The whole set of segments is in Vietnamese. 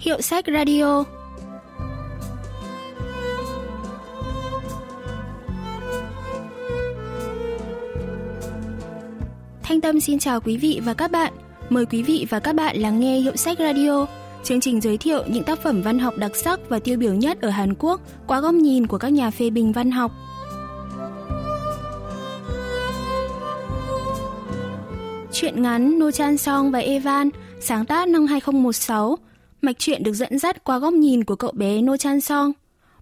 Hiệu sách radio Thanh Tâm xin chào quý vị và các bạn. Mời quý vị và các bạn lắng nghe Hiệu sách Radio, chương trình giới thiệu những tác phẩm văn học đặc sắc và tiêu biểu nhất ở Hàn Quốc qua góc nhìn của các nhà phê bình văn học. Chuyện ngắn No Chan Song và Evan, sáng tác năm 2016. Mạch truyện được dẫn dắt qua góc nhìn của cậu bé No Chan Song.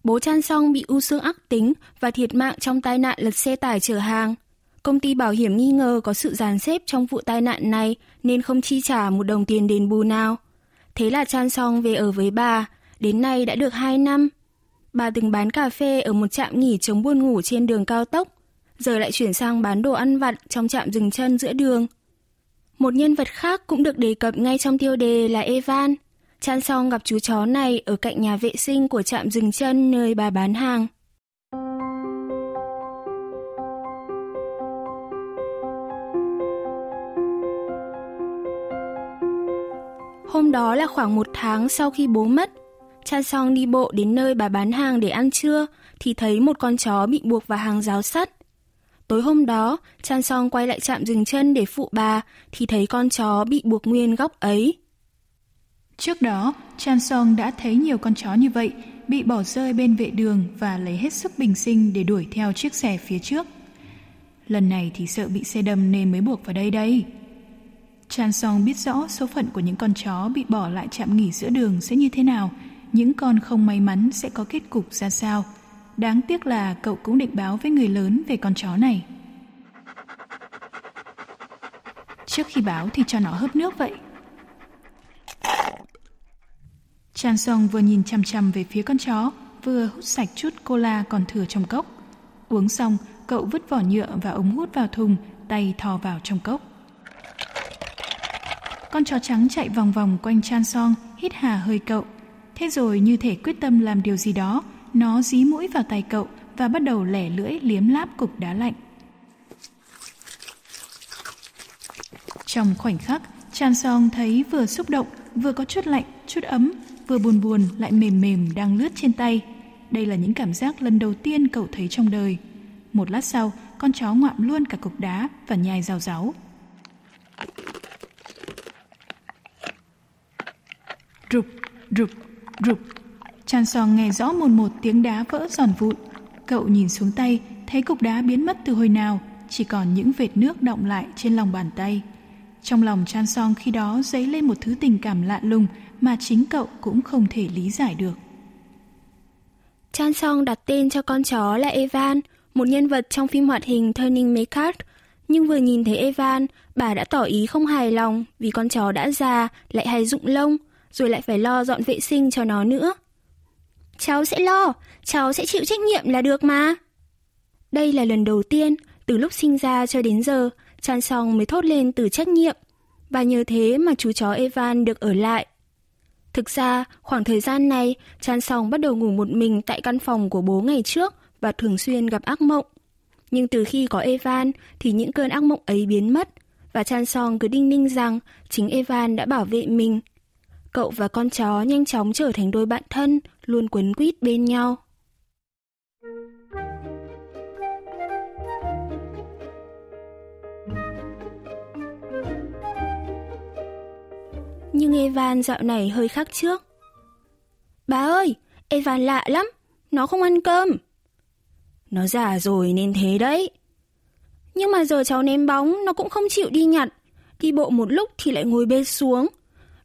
Bố Chan Song bị u xương ác tính và thiệt mạng trong tai nạn lật xe tải chở hàng. Công ty bảo hiểm nghi ngờ có sự dàn xếp trong vụ tai nạn này nên không chi trả một đồng tiền đền bù nào. Thế là Chan Song về ở với bà, đến nay đã được 2 năm. Bà từng bán cà phê ở một trạm nghỉ chống buôn ngủ trên đường cao tốc, giờ lại chuyển sang bán đồ ăn vặt trong trạm dừng chân giữa đường. Một nhân vật khác cũng được đề cập ngay trong tiêu đề là Evan. Chan Song gặp chú chó này ở cạnh nhà vệ sinh của trạm dừng chân nơi bà bán hàng. Hôm đó là khoảng một tháng sau khi bố mất. Chan Song đi bộ đến nơi bà bán hàng để ăn trưa thì thấy một con chó bị buộc vào hàng rào sắt. Tối hôm đó, Chan Song quay lại trạm dừng chân để phụ bà thì thấy con chó bị buộc nguyên góc ấy. Trước đó, Chan Song đã thấy nhiều con chó như vậy bị bỏ rơi bên vệ đường và lấy hết sức bình sinh để đuổi theo chiếc xe phía trước. Lần này thì sợ bị xe đâm nên mới buộc vào đây đây. Chan Song biết rõ số phận của những con chó bị bỏ lại trạm nghỉ giữa đường sẽ như thế nào, những con không may mắn sẽ có kết cục ra sao. Đáng tiếc là cậu cũng định báo với người lớn về con chó này. Trước khi báo thì cho nó hớp nước vậy. Chan Song vừa nhìn chăm chăm về phía con chó, vừa hút sạch chút cola còn thừa trong cốc. Uống xong, cậu vứt vỏ nhựa và ống hút vào thùng, tay thò vào trong cốc. Con chó trắng chạy vòng vòng quanh Chan Song, hít hà hơi cậu. Thế rồi như thể quyết tâm làm điều gì đó, nó dí mũi vào tay cậu và bắt đầu lẻ lưỡi liếm láp cục đá lạnh. Trong khoảnh khắc, Chan Song thấy vừa xúc động, vừa có chút lạnh, chút ấm, vừa buồn buồn lại mềm mềm đang lướt trên tay. Đây là những cảm giác lần đầu tiên cậu thấy trong đời. Một lát sau, con chó ngoạm luôn cả cục đá và nhai rào ráu. Rụp, rụp, rụp. Chan Song nghe rõ một một tiếng đá vỡ giòn vụn. Cậu nhìn xuống tay, thấy cục đá biến mất từ hồi nào, chỉ còn những vệt nước động lại trên lòng bàn tay. Trong lòng Chan Song khi đó dấy lên một thứ tình cảm lạ lùng mà chính cậu cũng không thể lý giải được. Chan Song đặt tên cho con chó là Evan, một nhân vật trong phim hoạt hình Turning Makeup. Nhưng vừa nhìn thấy Evan, bà đã tỏ ý không hài lòng vì con chó đã già, lại hay rụng lông, rồi lại phải lo dọn vệ sinh cho nó nữa. Cháu sẽ lo, cháu sẽ chịu trách nhiệm là được mà. Đây là lần đầu tiên, từ lúc sinh ra cho đến giờ, Chan Song mới thốt lên từ trách nhiệm. Và nhờ thế mà chú chó Evan được ở lại. Thực ra, khoảng thời gian này, Chan Song bắt đầu ngủ một mình tại căn phòng của bố ngày trước và thường xuyên gặp ác mộng. Nhưng từ khi có Evan thì những cơn ác mộng ấy biến mất và Chan Song cứ đinh ninh rằng chính Evan đã bảo vệ mình cậu và con chó nhanh chóng trở thành đôi bạn thân, luôn quấn quýt bên nhau. Nhưng Evan dạo này hơi khác trước. Bà ơi, Evan lạ lắm, nó không ăn cơm. Nó già rồi nên thế đấy. Nhưng mà giờ cháu ném bóng, nó cũng không chịu đi nhặt. Đi bộ một lúc thì lại ngồi bê xuống,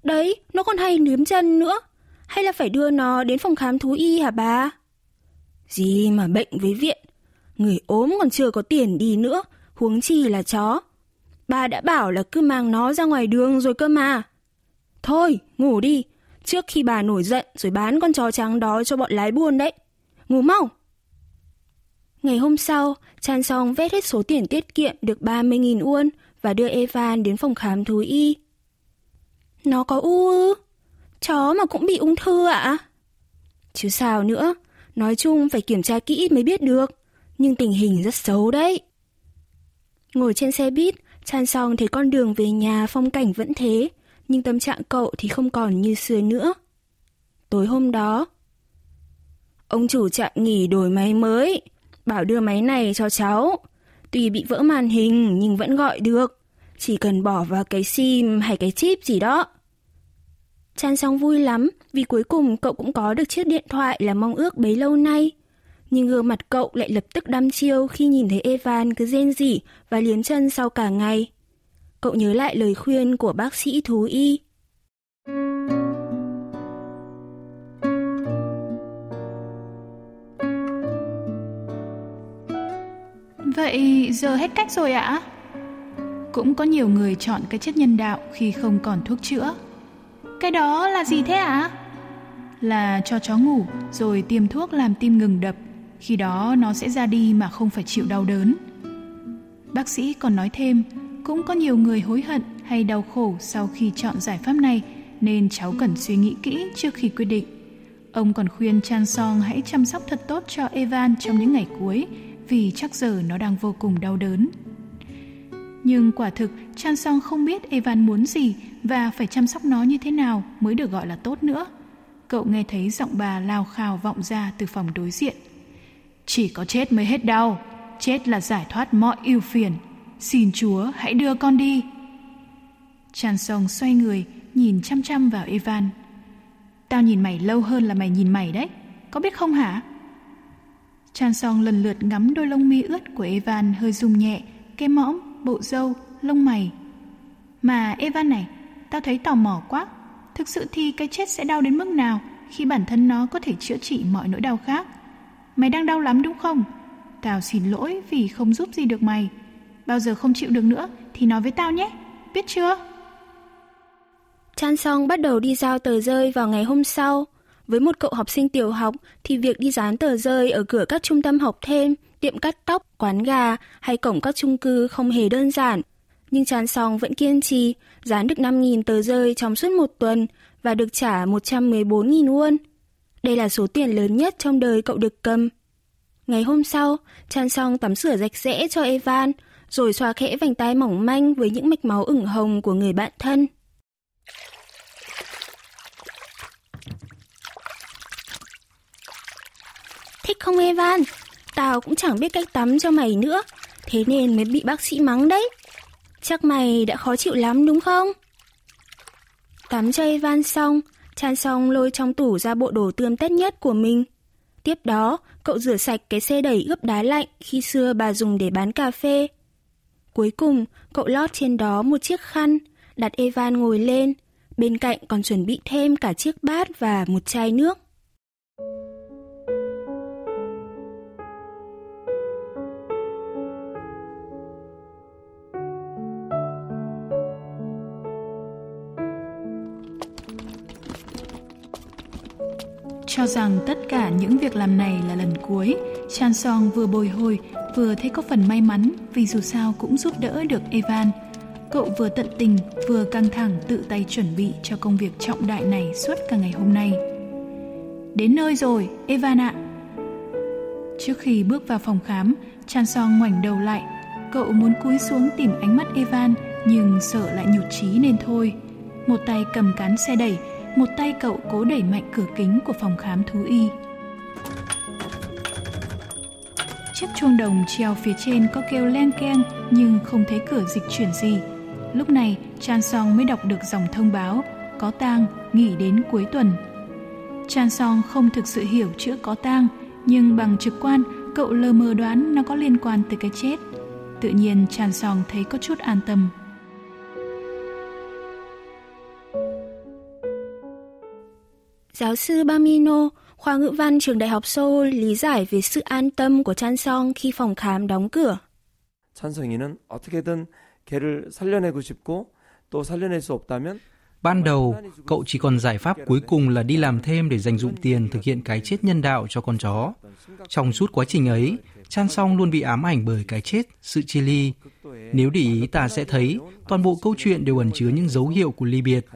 Đấy, nó còn hay nướm chân nữa. Hay là phải đưa nó đến phòng khám thú y hả bà? Gì mà bệnh với viện. Người ốm còn chưa có tiền đi nữa, huống chi là chó. Bà đã bảo là cứ mang nó ra ngoài đường rồi cơ mà. Thôi, ngủ đi, trước khi bà nổi giận rồi bán con chó trắng đó cho bọn lái buôn đấy. Ngủ mau. Ngày hôm sau, Chan Song vét hết số tiền tiết kiệm được 30.000 won và đưa Evan đến phòng khám thú y. Nó có u ư? Chó mà cũng bị ung thư ạ? À? Chứ sao nữa, nói chung phải kiểm tra kỹ mới biết được, nhưng tình hình rất xấu đấy. Ngồi trên xe buýt, Chan Song thấy con đường về nhà phong cảnh vẫn thế, nhưng tâm trạng cậu thì không còn như xưa nữa. tối hôm đó. Ông chủ trạm nghỉ đổi máy mới, bảo đưa máy này cho cháu. Tuy bị vỡ màn hình nhưng vẫn gọi được, chỉ cần bỏ vào cái sim hay cái chip gì đó. Chan Song vui lắm vì cuối cùng cậu cũng có được chiếc điện thoại là mong ước bấy lâu nay. Nhưng gương mặt cậu lại lập tức đăm chiêu khi nhìn thấy Evan cứ rên rỉ và liếm chân sau cả ngày. Cậu nhớ lại lời khuyên của bác sĩ thú y. Vậy giờ hết cách rồi ạ? Cũng có nhiều người chọn cái chất nhân đạo khi không còn thuốc chữa. Cái đó là gì thế ạ? Là cho chó ngủ rồi tiêm thuốc làm tim ngừng đập. Khi đó nó sẽ ra đi mà không phải chịu đau đớn. Bác sĩ còn nói thêm, cũng có nhiều người hối hận hay đau khổ sau khi chọn giải pháp này nên cháu cần suy nghĩ kỹ trước khi quyết định. Ông còn khuyên Chan Song hãy chăm sóc thật tốt cho Evan trong những ngày cuối vì chắc giờ nó đang vô cùng đau đớn. Nhưng quả thực Chan Song không biết Evan muốn gì và phải chăm sóc nó như thế nào mới được gọi là tốt nữa. Cậu nghe thấy giọng bà lao khào vọng ra từ phòng đối diện. Chỉ có chết mới hết đau, chết là giải thoát mọi ưu phiền. Xin Chúa hãy đưa con đi. Chan sông xoay người, nhìn chăm chăm vào Evan. Tao nhìn mày lâu hơn là mày nhìn mày đấy, có biết không hả? Chan Song lần lượt ngắm đôi lông mi ướt của Evan hơi rung nhẹ, cái mõm, bộ râu, lông mày. Mà Evan này, tao thấy tò mò quá. Thực sự thì cái chết sẽ đau đến mức nào khi bản thân nó có thể chữa trị mọi nỗi đau khác? Mày đang đau lắm đúng không? Tao xin lỗi vì không giúp gì được mày. Bao giờ không chịu được nữa thì nói với tao nhé, biết chưa? Chan Song bắt đầu đi giao tờ rơi vào ngày hôm sau. Với một cậu học sinh tiểu học thì việc đi dán tờ rơi ở cửa các trung tâm học thêm, tiệm cắt tóc, quán gà hay cổng các chung cư không hề đơn giản. Nhưng Chan Song vẫn kiên trì, dán được 5.000 tờ rơi trong suốt một tuần và được trả 114.000 won. Đây là số tiền lớn nhất trong đời cậu được cầm. Ngày hôm sau, Chan Song tắm rửa rạch rẽ cho Evan, rồi xoa khẽ vành tay mỏng manh với những mạch máu ửng hồng của người bạn thân. Thích không Evan? Tao cũng chẳng biết cách tắm cho mày nữa, thế nên mới bị bác sĩ mắng đấy. Chắc mày đã khó chịu lắm đúng không? Tắm cho Evan xong, Chan xong lôi trong tủ ra bộ đồ tươm tết nhất của mình. Tiếp đó, cậu rửa sạch cái xe đẩy gấp đá lạnh khi xưa bà dùng để bán cà phê. Cuối cùng, cậu lót trên đó một chiếc khăn, đặt Evan ngồi lên. Bên cạnh còn chuẩn bị thêm cả chiếc bát và một chai nước. Cho rằng tất cả những việc làm này là lần cuối, Chan Song vừa bồi hồi, vừa thấy có phần may mắn vì dù sao cũng giúp đỡ được Evan. Cậu vừa tận tình, vừa căng thẳng tự tay chuẩn bị cho công việc trọng đại này suốt cả ngày hôm nay. Đến nơi rồi, Evan ạ. Trước khi bước vào phòng khám, Chan Song ngoảnh đầu lại. Cậu muốn cúi xuống tìm ánh mắt Evan, nhưng sợ lại nhụt chí nên thôi. Một tay cầm cán xe đẩy, một tay cậu cố đẩy mạnh cửa kính của phòng khám thú y. Chiếc chuông đồng treo phía trên có kêu len keng nhưng không thấy cửa dịch chuyển gì. Lúc này, Chan Song mới đọc được dòng thông báo có tang nghỉ đến cuối tuần. Chan Song không thực sự hiểu chữ có tang, nhưng bằng trực quan, cậu lờ mờ đoán nó có liên quan tới cái chết. Tự nhiên Chan Song thấy có chút an tâm. Giáo sư Bamino, khoa ngữ văn trường đại học Seoul lý giải về sự an tâm của Chan Song khi phòng khám đóng cửa. 찬성이는 어떻게든 개를 살려내고 싶고 또 살려낼 수 없다면 Ban đầu, cậu chỉ còn giải pháp cuối cùng là đi làm thêm để dành dụng tiền thực hiện cái chết nhân đạo cho con chó. Trong suốt quá trình ấy, Chan Song luôn bị ám ảnh bởi cái chết, sự chia ly. Nếu để ý ta sẽ thấy, toàn bộ câu chuyện đều ẩn chứa những dấu hiệu của ly biệt.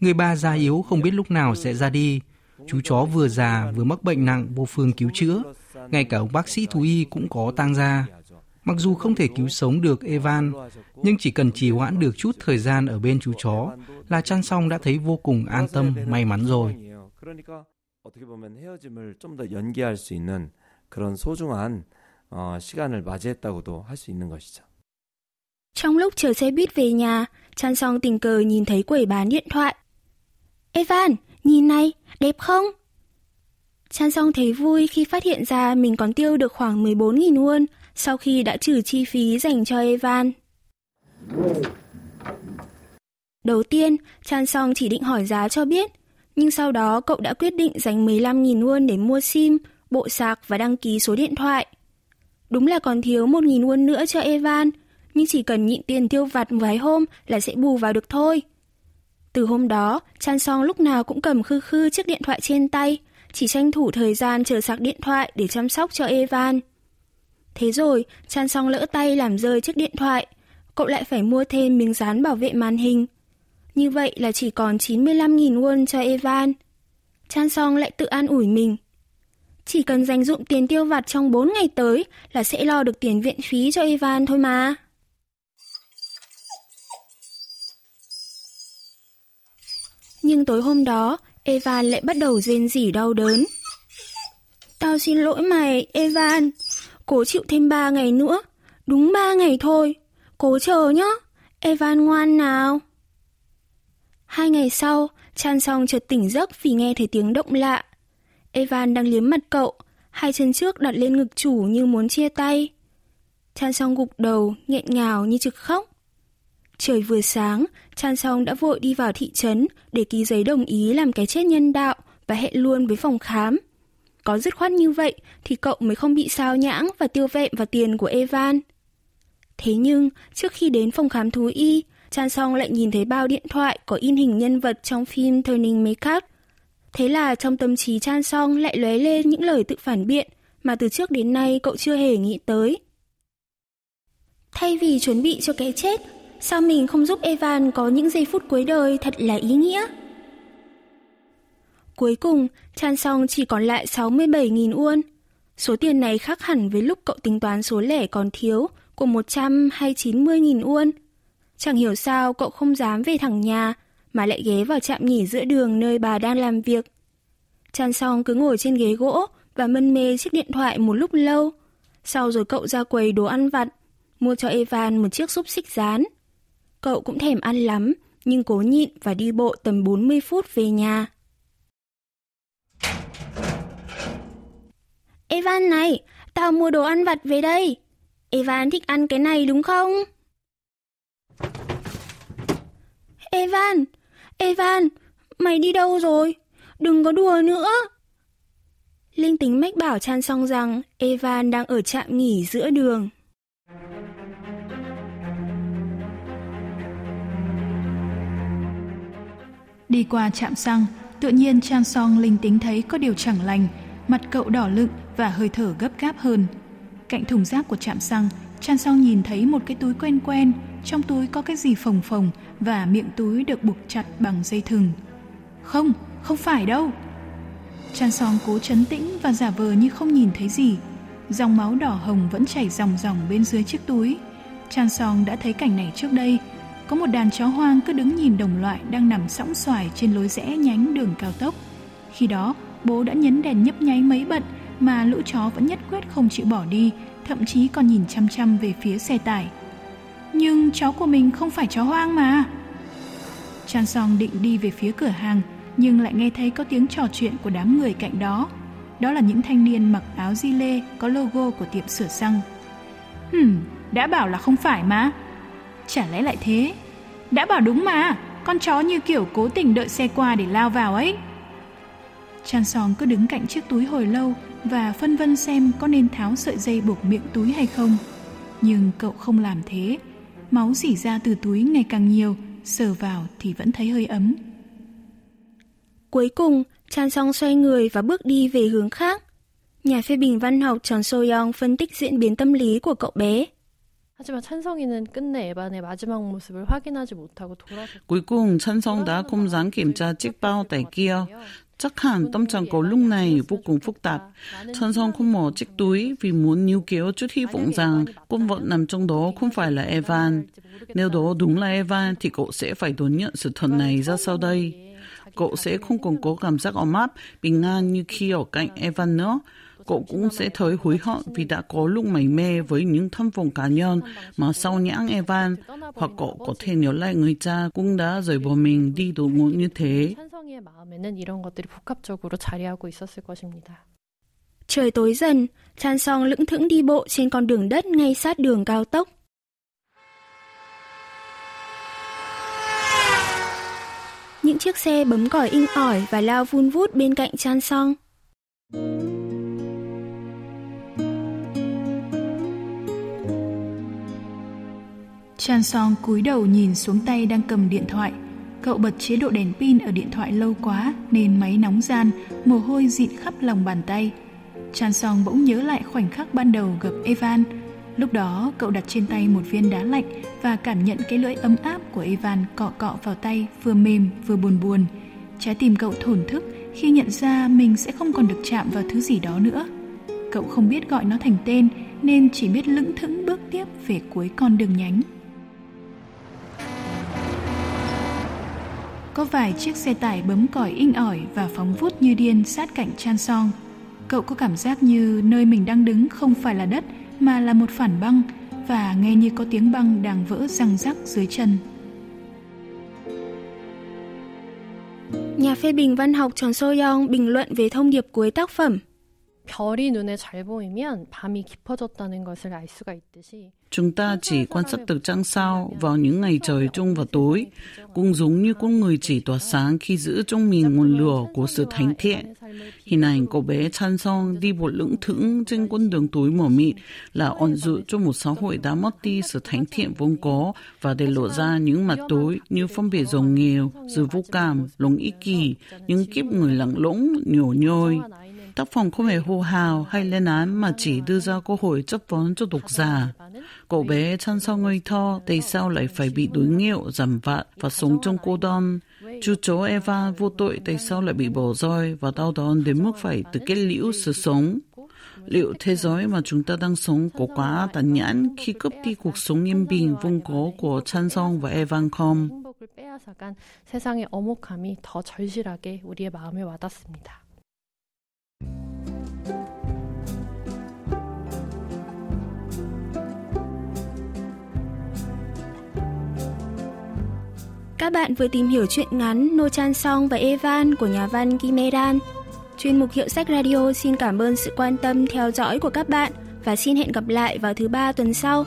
Người ba già yếu không biết lúc nào sẽ ra đi. Chú chó vừa già vừa mắc bệnh nặng vô phương cứu chữa. Ngay cả ông bác sĩ thú y cũng có tang gia. Mặc dù không thể cứu sống được Evan, nhưng chỉ cần trì hoãn được chút thời gian ở bên chú chó là Chan Song đã thấy vô cùng an tâm, may mắn rồi. 어떻게 보면 헤어짐을 좀 더 연기할 수 있는 그런 소중한 어, 시간을 맞이했다고도 할 수 있는 것이죠. Trong lúc chờ xe buýt về nhà, Chan Song tình cờ nhìn thấy quầy bán điện thoại. Evan, nhìn này, đẹp không? Chan Song thấy vui khi phát hiện ra mình còn tiêu được khoảng 14.000 won sau khi đã trừ chi phí dành cho Evan. Đầu tiên, Chan Song chỉ định hỏi giá cho biết, nhưng sau đó cậu đã quyết định dành 15.000 won để mua SIM, bộ sạc và đăng ký số điện thoại. Đúng là còn thiếu 1.000 won nữa cho Evan, nhưng chỉ cần nhịn tiền tiêu vặt vài hôm là sẽ bù vào được thôi. Từ hôm đó, Chan Song lúc nào cũng cầm khư khư chiếc điện thoại trên tay, chỉ tranh thủ thời gian chờ sạc điện thoại để chăm sóc cho Evan. Thế rồi, Chan Song lỡ tay làm rơi chiếc điện thoại, cậu lại phải mua thêm miếng dán bảo vệ màn hình. Như vậy là chỉ còn 95.000 won cho Evan. Chan Song lại tự an ủi mình. Chỉ cần dành dụng tiền tiêu vặt trong 4 ngày tới là sẽ lo được tiền viện phí cho Evan thôi mà. Nhưng tối hôm đó, Evan lại bắt đầu rên rỉ đau đớn. Tao xin lỗi mày, Evan. Cố chịu thêm 3 ngày nữa. Đúng 3 ngày thôi. Cố chờ nhá. Evan ngoan nào. Hai ngày sau, Chan Song chợt tỉnh giấc vì nghe thấy tiếng động lạ. Evan đang liếm mặt cậu, hai chân trước đặt lên ngực chủ như muốn chia tay. Chan Song gục đầu, nghẹn ngào như trực khóc. Trời vừa sáng, Chan Song đã vội đi vào thị trấn để ký giấy đồng ý làm cái chết nhân đạo và hẹn luôn với phòng khám. Có dứt khoát như vậy thì cậu mới không bị sao nhãng và tiêu vẹn vào tiền của Evan. Thế nhưng, trước khi đến phòng khám thú y, Chan Song lại nhìn thấy bao điện thoại có in hình nhân vật trong phim Turning Makeup. Thế là trong tâm trí Chan Song lại lóe lên những lời tự phản biện mà từ trước đến nay cậu chưa hề nghĩ tới. Thay vì chuẩn bị cho cái chết, sao mình không giúp Evan có những giây phút cuối đời thật là ý nghĩa? Cuối cùng, Chan Song chỉ còn lại 67.000 won. Số tiền này khác hẳn với lúc cậu tính toán số lẻ còn thiếu của 100 hay 90.000 won. Chẳng hiểu sao cậu không dám về thẳng nhà, mà lại ghé vào trạm nghỉ giữa đường nơi bà đang làm việc. Chan Song cứ ngồi trên ghế gỗ và mân mê chiếc điện thoại một lúc lâu. Sau rồi cậu ra quầy đồ ăn vặt, mua cho Evan một chiếc xúc xích rán. Cậu cũng thèm ăn lắm, nhưng cố nhịn và đi bộ tầm 40 phút về nhà. Evan này, tao mua đồ ăn vặt về đây. Evan thích ăn cái này đúng không? Evan, Evan, mày đi đâu rồi? Đừng có đùa nữa. Linh tính mách bảo Chan Song rằng Evan đang ở trạm nghỉ giữa đường. Đi qua trạm xăng, tự nhiên Chan Song linh tính thấy có điều chẳng lành, mặt cậu đỏ lựng và hơi thở gấp gáp hơn. Cạnh thùng rác của trạm xăng, Chan Song nhìn thấy một cái túi quen quen, trong túi có cái gì phồng phồng và miệng túi được buộc chặt bằng dây thừng. Không, không phải đâu. Chan Song cố chấn tĩnh và giả vờ như không nhìn thấy gì. Dòng máu đỏ hồng vẫn chảy ròng ròng bên dưới chiếc túi. Chan Song đã thấy cảnh này trước đây. Có một đàn chó hoang cứ đứng nhìn đồng loại đang nằm sõng xoài trên lối rẽ nhánh đường cao tốc. Khi đó, bố đã nhấn đèn nhấp nháy mấy bận mà lũ chó vẫn nhất quyết không chịu bỏ đi, thậm chí còn nhìn chăm chăm về phía xe tải. Nhưng chó của mình không phải chó hoang mà. Chan Song định đi về phía cửa hàng, nhưng lại nghe thấy có tiếng trò chuyện của đám người cạnh đó. Đó là những thanh niên mặc áo di lê có logo của tiệm sửa xăng. Hừm, đã bảo là không phải mà. Chả lẽ lại thế? Đã bảo đúng mà, con chó như kiểu cố tình đợi xe qua để lao vào ấy. Chan Song cứ đứng cạnh chiếc túi hồi lâu và phân vân xem có nên tháo sợi dây buộc miệng túi hay không. Nhưng cậu không làm thế. Máu dỉ ra từ túi ngày càng nhiều, sờ vào thì vẫn thấy hơi ấm. Cuối cùng, Chan Song xoay người và bước đi về hướng khác. Nhà phê bình văn học Tròn So Young phân tích diễn biến tâm lý của cậu bé. 하지만 찬성이는 끝내 에반의 마지막 모습을 확인하지 못하고 돌아서 Cuối cùng 찬성 đã không dám kiểm tra chiếc bao tải kia. Chắc hẳn tâm trạng cậu lúc này vô cùng phức tạp. 찬성 không mở chiếc túi vì muốn níu kéo chút hy vọng rằng con vật nằm trong đó không phải là Evan. Nếu đó đúng là Evan thì cậu sẽ phải đón nhận sự thật này ra sau đây. cậu sẽ không còn có cảm giác ấm áp, bình an như khi ở cạnh Evan nữa. Cậu cũng sẽ thấy hối hận vì đã có lúc mày mê với những thâm vọng cá nhân mà sau nhãn Evan, hoặc cậu có thể nhớ lại người cha cũng đã rời bỏ mình đi đột ngột như thế. Trời tối dần, Chan Song lững thững đi bộ trên con đường đất ngay sát đường cao tốc. Những chiếc xe bấm còi inh ỏi và lao vun vút bên cạnh Chan Song. Chan Song cúi đầu nhìn xuống tay đang cầm điện thoại. Cậu bật chế độ đèn pin ở điện thoại lâu quá nên máy nóng gian, mồ hôi dịn khắp lòng bàn tay. Chan Song bỗng nhớ lại khoảnh khắc ban đầu gặp Evan. Lúc đó cậu đặt trên tay một viên đá lạnh và cảm nhận cái lưỡi ấm áp của Evan cọ cọ vào tay vừa mềm vừa buồn buồn. Trái tim cậu thổn thức khi nhận ra mình sẽ không còn được chạm vào thứ gì đó nữa. Cậu không biết gọi nó thành tên nên chỉ biết lững thững bước tiếp về cuối con đường nhánh. Có vài chiếc xe tải bấm còi inh ỏi và phóng vút như điên sát cạnh Chan Song. Cậu có cảm giác như nơi mình đang đứng không phải là đất mà là một phản băng và nghe như có tiếng băng đang vỡ răng rắc dưới chân. Nhà phê bình văn học Tròn So-young bình luận về thông điệp cuối tác phẩm. 별이 눈에 잘 보이면 밤이 깊어졌다는 것을 알 수가 있듯이 Chúng ta chỉ quan sát được trăng sao vào những ngày trời trung và tối, cũng giống như con người chỉ tỏa sáng khi giữ trong mình nguồn lửa của sự thánh thiện. Hình ảnh cậu bé Chan song đi bộ lững thững trên con đường tối mờ mịt là ẩn dụ cho một xã hội đã mất đi sự thánh thiện vốn có và để lộ ra những mặt tối như phân biệt giàu nghèo, sự vô cảm, lòng ích kỷ, những kiếp người lặng lỗng, nhổ nhôi Tác phẩm không hề hô hào hay lên án mà chỉ đưa ra cơ hội chấp vấn cho độc giả. Cậu bé chăn sau ngây thơ, tại sao lại phải bị đối nghêu, giảm vặt và sống trong cô đơn? Chú chó Eva vô tội tại sao lại bị bỏ rơi và đau đớn đến mức phải tự kết liễu sự sống? Liệu thế giới mà chúng ta đang sống có quá tàn nhẫn khi cướp đi cuộc sống yên bình vốn có của Chanson và Evan không? 빼앗아간 세상의 어목함이 더 절실하게 우리의 마음에 와닿습니다. Các bạn vừa tìm hiểu truyện ngắn No Chan Song và Evan của nhà văn Kim Edan. Chuyên mục Hiệu sách Radio xin cảm ơn sự quan tâm theo dõi của các bạn và xin hẹn gặp lại vào thứ ba tuần sau.